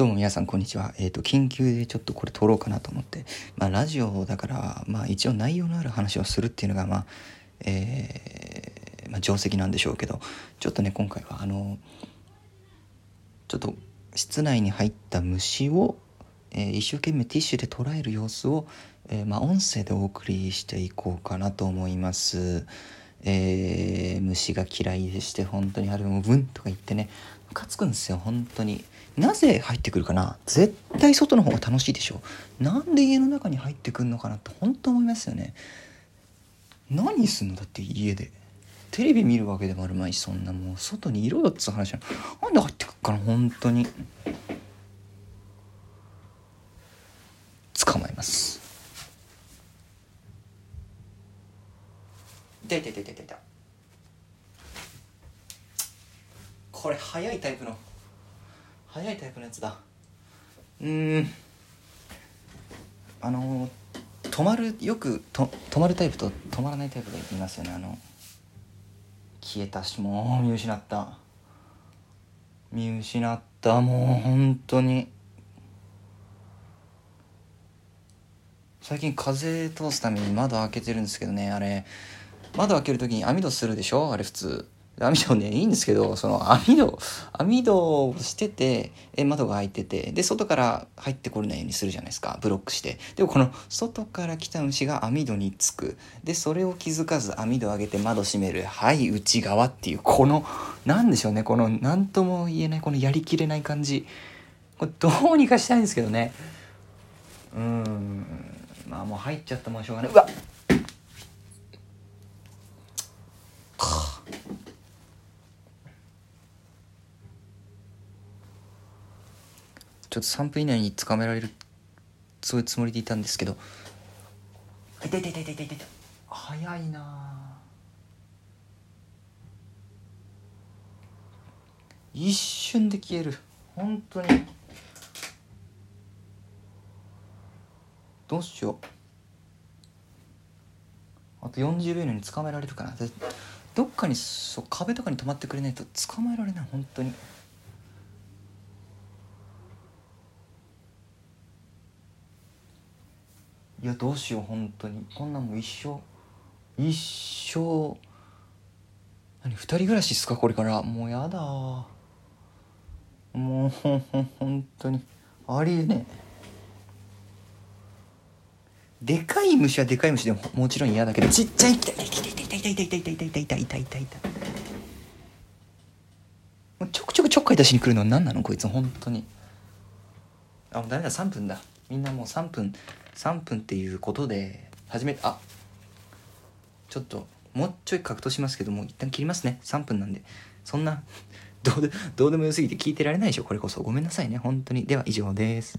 どうも皆さんこんにちは。えっ、と、緊急でちょっとこれ撮ろうかなと思って。まあ、ラジオだから、まあ、一応内容のある話をするっていうのが、まあ、えーまあ、定石なんでしょうけど、ちょっとね、今回は、あの、ちょっと、室内に入った虫を、えー一生懸命ティッシュで捉える様子を、えーまあ、音声でお送りしていこうかなと思います。えー虫が嫌いでして本当にあれもブンとか言ってねムカつくんですよ本当に。なぜ入ってくるかな？絶対外の方が楽しいでしょ？なんで家の中に入ってくるのかなって本当思いますよね。何すんの？だって家で。テレビ見るわけでもあるまいしそんなもう外にいろよっつう話ななんで入ってくるかな？本当に捕まえます痛い痛い痛い痛い痛いこれ速いタイプの速いタイプのやつだ。うん。あの止まるよくと止まるタイプと止まらないタイプがいますよね。あの消えたしもう見失った。見失った。もう本当に。最近風通すために窓開けてるんですけどねあれ。窓開ける時に網戸するでしょ？あれ普通。網戸ねいいんですけどその網戸網戸をしててえ窓が開いててで外から入ってこれないようにするじゃないですか。ブロックして。でもこの外から来た虫が網戸につく。でそれを気づかず網戸上げて窓閉める。はい内側っていうこのなんでしょうねこの何とも言えないこのやりきれない感じ。これどうにかしたいんですけどね。うん。まあもう入っちゃったもんしょうがない。うわっちょっと3分以内に捕まえられるそういうつもりでいたんですけど。痛い痛い痛い痛い痛い早いなあ。一瞬で消える。本当に。どうしよう。あと40秒以内に捕まえられるかな。でどっかにそう壁とかに止まってくれないと捕まえられない本当にいやどうしよう本当に。こんなんもう一生一生何二人暮らしっすか？これから。もうやだ。もうほんほん本当に。ありえねえ。でかい虫はでかい虫でももちろん嫌だけど。ちっちゃい痛い痛い痛い痛い痛い痛い痛い痛い痛い痛い痛い痛い。痛い痛いもうちょくちょくちょっかい出しに来るのは何なの？こいつ本当に。あもうダメだ。3分だ。みんなもう3分3分っていうことで始めあちょっともうちょい格闘しますけども一旦切りますね。3分なんで。そんなどうでどうでもよすぎて聞いてられないでしょ。これこそ。ごめんなさいね。本当に。では以上です。